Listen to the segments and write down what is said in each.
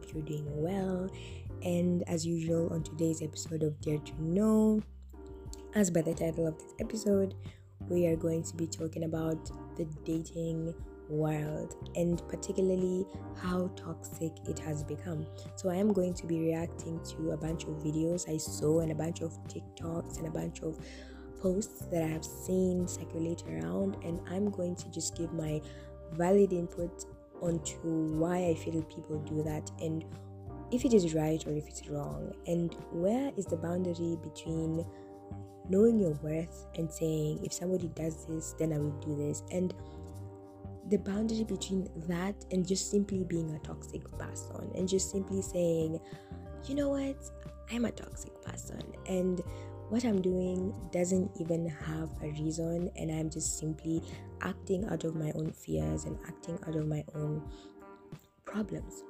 hope you're doing well. And as usual, on today's episode of Dare to Know, as by the title of this episode, we are going to be talking about the dating world and particularly how toxic it has become. So, I am going to be reacting to a bunch of videos I saw and a bunch of TikToks and a bunch of posts that I have seen circulate around, and I'm going to just give my valid input onto why I feel people do that and if it is right or if it's wrong, and where is the boundary between knowing your worth and saying, if somebody does this, then I will do this, and the boundary between that and just simply being a toxic person and just simply saying, you know what, I'm a toxic person, and what I'm doing doesn't even have a reason, and I'm just simply acting out of my own fears and acting out of my own problems.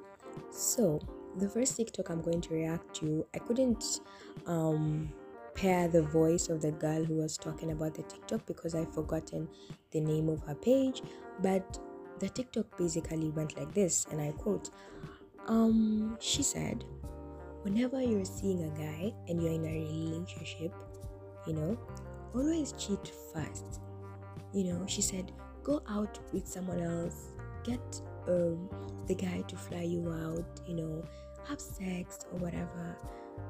So, the first TikTok I'm going to react to, I couldn't um, pair the voice of the girl who was talking about the TikTok because I've forgotten the name of her page, but the TikTok basically went like this, and I quote, um, she said, whenever you're seeing a guy and you're in a relationship, you know, always cheat first. You know, she said, go out with someone else, get um, the guy to fly you out, you know, have sex or whatever.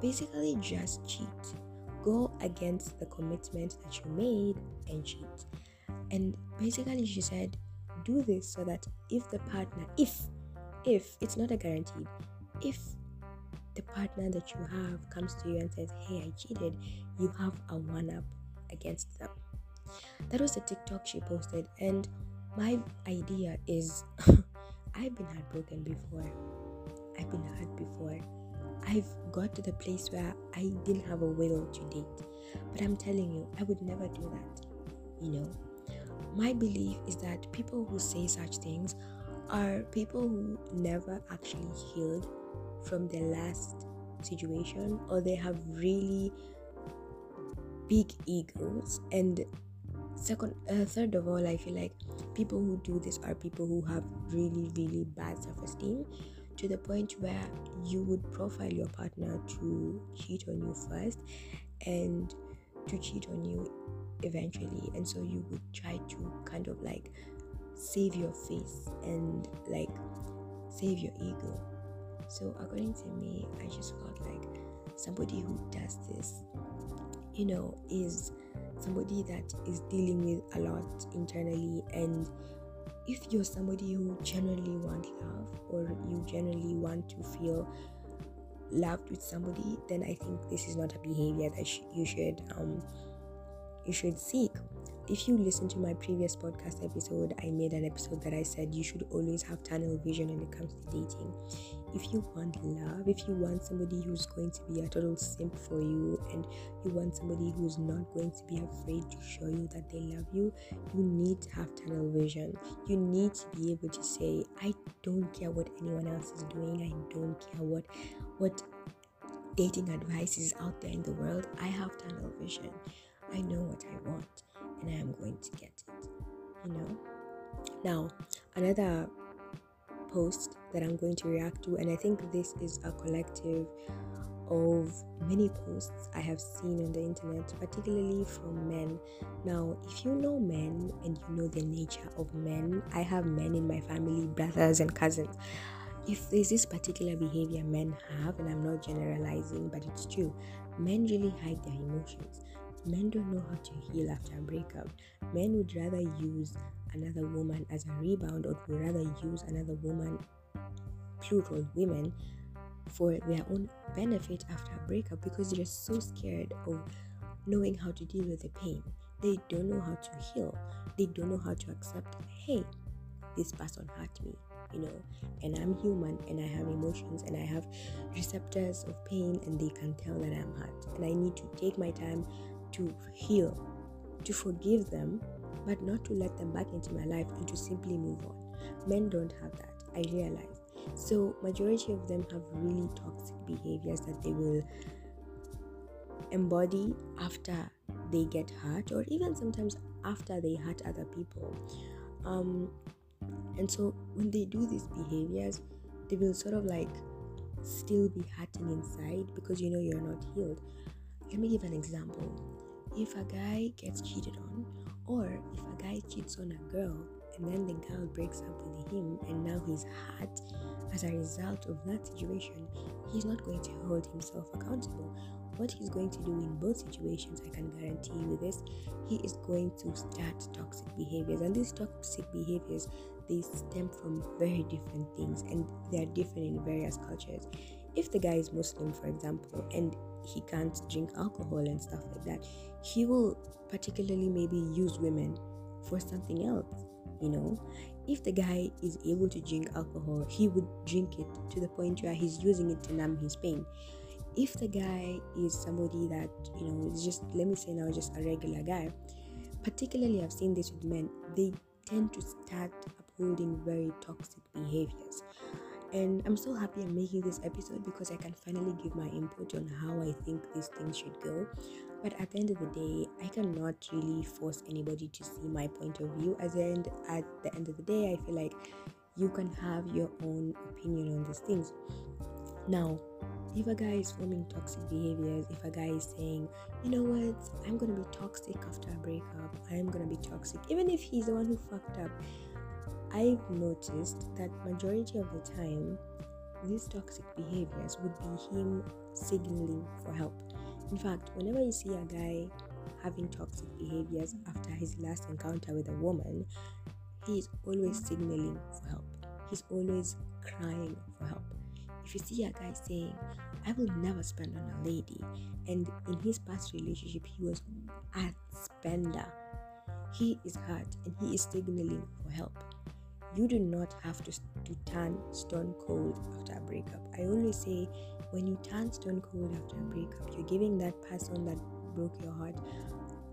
Basically, just cheat. Go against the commitment that you made and cheat. And basically, she said, do this so that if the partner, if, if, it's not a guarantee, if the partner that you have comes to you and says, Hey, I cheated, you have a one up against them. That was the TikTok she posted, and my idea is I've been heartbroken before. I've been hurt before. I've got to the place where I didn't have a will to date. But I'm telling you, I would never do that. You know, my belief is that people who say such things are people who never actually healed from their last situation or they have really big egos. And second uh, third of all i feel like people who do this are people who have really really bad self-esteem to the point where you would profile your partner to cheat on you first and to cheat on you eventually. And so you would try to kind of like save your face and like save your ego so, according to me, I just felt like somebody who does this, you know, is somebody that is dealing with a lot internally. And if you're somebody who generally want love or you generally want to feel loved with somebody, then I think this is not a behavior that sh- you should um you should seek if you listen to my previous podcast episode, I made an episode that I said you should always have tunnel vision when it comes to dating. If you want love, if you want somebody who's going to be a total simp for you, and you want somebody who's not going to be afraid to show you that they love you, you need to have tunnel vision. You need to be able to say, I don't care what anyone else is doing, I don't care what what dating advice is out there in the world. I have tunnel vision. I know what I want and I am going to get it. You know? Now, another post that I'm going to react to, and I think this is a collective of many posts I have seen on the internet, particularly from men. Now, if you know men and you know the nature of men, I have men in my family, brothers and cousins. If there's this particular behavior men have, and I'm not generalizing, but it's true, men really hide their emotions. Men don't know how to heal after a breakup. Men would rather use another woman as a rebound or would rather use another woman, plural women, for their own benefit after a breakup because they're so scared of knowing how to deal with the pain. They don't know how to heal. They don't know how to accept, hey, this person hurt me, you know, and I'm human and I have emotions and I have receptors of pain and they can tell that I'm hurt. And I need to take my time to heal, to forgive them, but not to let them back into my life and to simply move on. Men don't have that, I realize. So, majority of them have really toxic behaviors that they will embody after they get hurt, or even sometimes after they hurt other people. Um, and so, when they do these behaviors, they will sort of like still be hurting inside because you know you're not healed. Let me give an example. If a guy gets cheated on, or if a guy cheats on a girl and then the girl breaks up with him and now he's hurt as a result of that situation, he's not going to hold himself accountable. What he's going to do in both situations, I can guarantee you this, he is going to start toxic behaviors. And these toxic behaviors, they stem from very different things and they are different in various cultures. If the guy is Muslim, for example, and he can't drink alcohol and stuff like that, he will particularly maybe use women for something else, you know. If the guy is able to drink alcohol, he would drink it to the point where he's using it to numb his pain. If the guy is somebody that, you know, is just, let me say now, just a regular guy, particularly I've seen this with men, they tend to start upholding very toxic behaviors and I'm so happy I'm making this episode because I can finally give my input on how I think these things should go. But at the end of the day, I cannot really force anybody to see my point of view. As end, at the end of the day, I feel like you can have your own opinion on these things. Now, if a guy is forming toxic behaviors, if a guy is saying, you know what, I'm gonna be toxic after a breakup, I'm gonna be toxic, even if he's the one who fucked up, I've noticed that majority of the time, these toxic behaviors would be him signaling for help. In fact, whenever you see a guy having toxic behaviors after his last encounter with a woman, he is always signaling for help. He's always crying for help. If you see a guy saying, I will never spend on a lady, and in his past relationship, he was a spender, he is hurt and he is signaling for help you do not have to, to turn stone cold after a breakup. I always say when you turn stone cold after a breakup, you're giving that person that broke your heart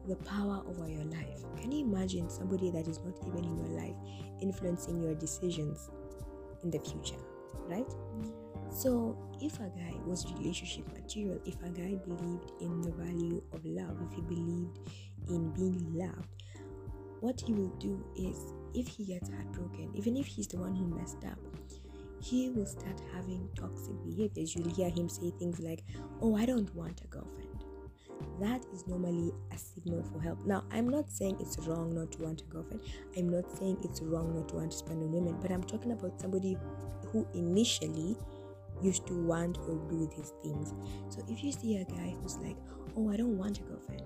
the power over your life. Can you imagine somebody that is not even in your life influencing your decisions in the future, right? Mm. So, if a guy was relationship material, if a guy believed in the value of love, if he believed in being loved, what he will do is if he gets heartbroken, even if he's the one who messed up, he will start having toxic behaviors. You'll hear him say things like, Oh, I don't want a girlfriend. That is normally a signal for help. Now, I'm not saying it's wrong not to want a girlfriend. I'm not saying it's wrong not to want to spend on women, but I'm talking about somebody who initially used to want or do these things. So if you see a guy who's like, Oh, I don't want a girlfriend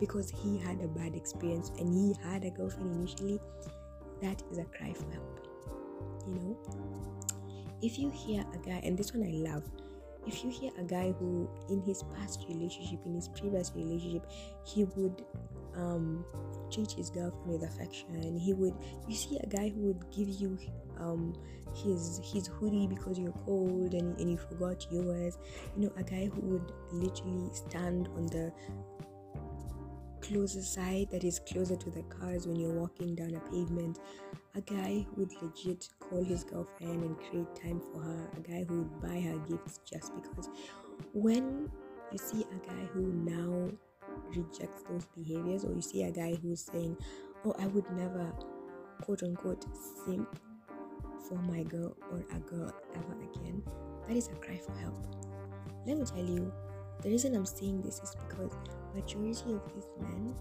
because he had a bad experience and he had a girlfriend initially, that is a cry for help. You know, if you hear a guy, and this one I love, if you hear a guy who, in his past relationship, in his previous relationship, he would um, treat his girlfriend with affection. He would, you see a guy who would give you um, his his hoodie because you're cold and, and you forgot yours. You know, a guy who would literally stand on the closer side that is closer to the cars when you're walking down a pavement. A guy who would legit call his girlfriend and create time for her. A guy who would buy her gifts just because. When you see a guy who now rejects those behaviors, or you see a guy who's saying, Oh, I would never quote unquote simp for my girl or a girl ever again, that is a cry for help. Let me tell you, the reason I'm saying this is because majority of these men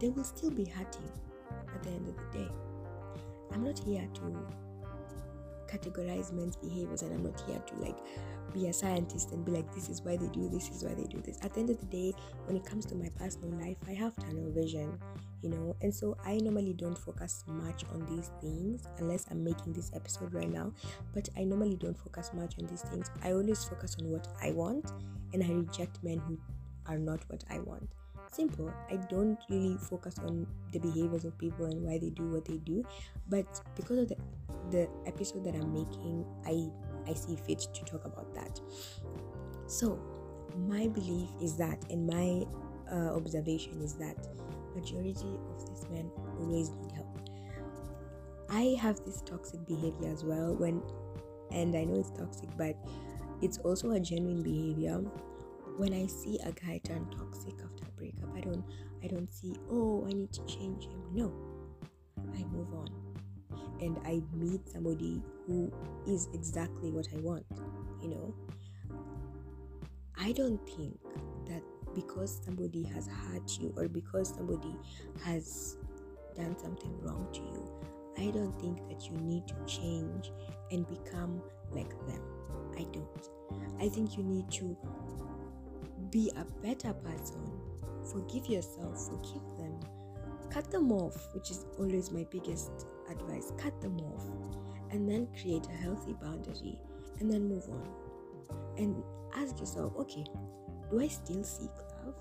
they will still be hurting at the end of the day. I'm not here to categorize men's behaviors and I'm not here to like be a scientist and be like this is why they do this this is why they do this. At the end of the day, when it comes to my personal life, I have tunnel vision, you know, and so I normally don't focus much on these things unless I'm making this episode right now. But I normally don't focus much on these things. I always focus on what I want and I reject men who are not what I want. Simple. I don't really focus on the behaviors of people and why they do what they do, but because of the the episode that I'm making, I I see fit to talk about that. So, my belief is that, and my uh, observation is that majority of these men always need help. I have this toxic behavior as well when, and I know it's toxic, but it's also a genuine behavior when I see a guy turn toxic after a breakup, I don't I don't see, oh, I need to change him. No. I move on. And I meet somebody who is exactly what I want. you know. I don't think that because somebody has hurt you or because somebody has done something wrong to you, I don't think that you need to change and become like them. I don't. I think you need to be a better person. Forgive yourself, forgive them. Cut them off, which is always my biggest advice. Cut them off. And then create a healthy boundary and then move on. And ask yourself, okay, do I still seek love?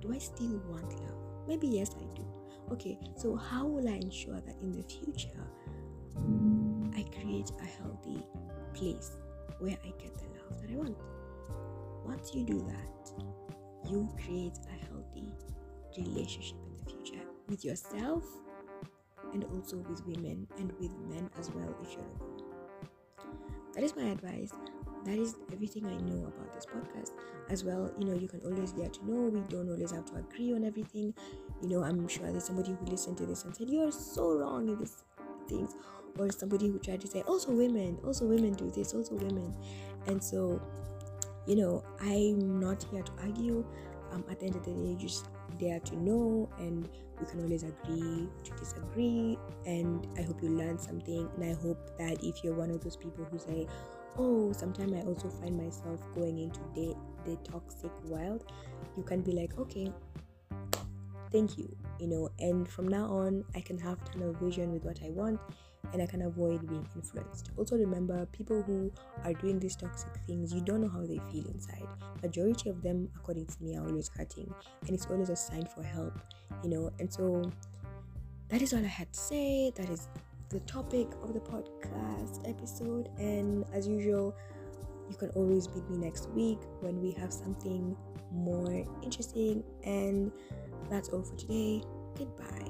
Do I still want love? Maybe yes, I do. Okay, so how will I ensure that in the future I create a healthy place where I get the love that I want? Once you do that, you create a healthy relationship in the future with yourself and also with women and with men as well if you're a woman. That is my advice that is everything I know about this podcast. As well, you know, you can always get to know. We don't always have to agree on everything. You know, I'm sure there's somebody who listened to this and said, You're so wrong in these things. Or somebody who tried to say, Also, women, also, women do this, also, women. And so, you know, I'm not here to argue. Um, at the end of the day, just Dare to Know and we can always agree to disagree. And i hope you learn something. And i hope that if you're one of those people who say oh sometimes i also find myself going into the, the toxic world you can be like okay thank you you know. And from now on i can have tunnel vision with what i want and i can avoid being influenced also remember people who are doing these toxic things you don't know how they feel inside majority of them according to me are always hurting and it's always a sign for help you know and so that is all i had to say that is the topic of the podcast episode. And as usual, you can always meet me next week when we have something more interesting. And that's all for today. Goodbye.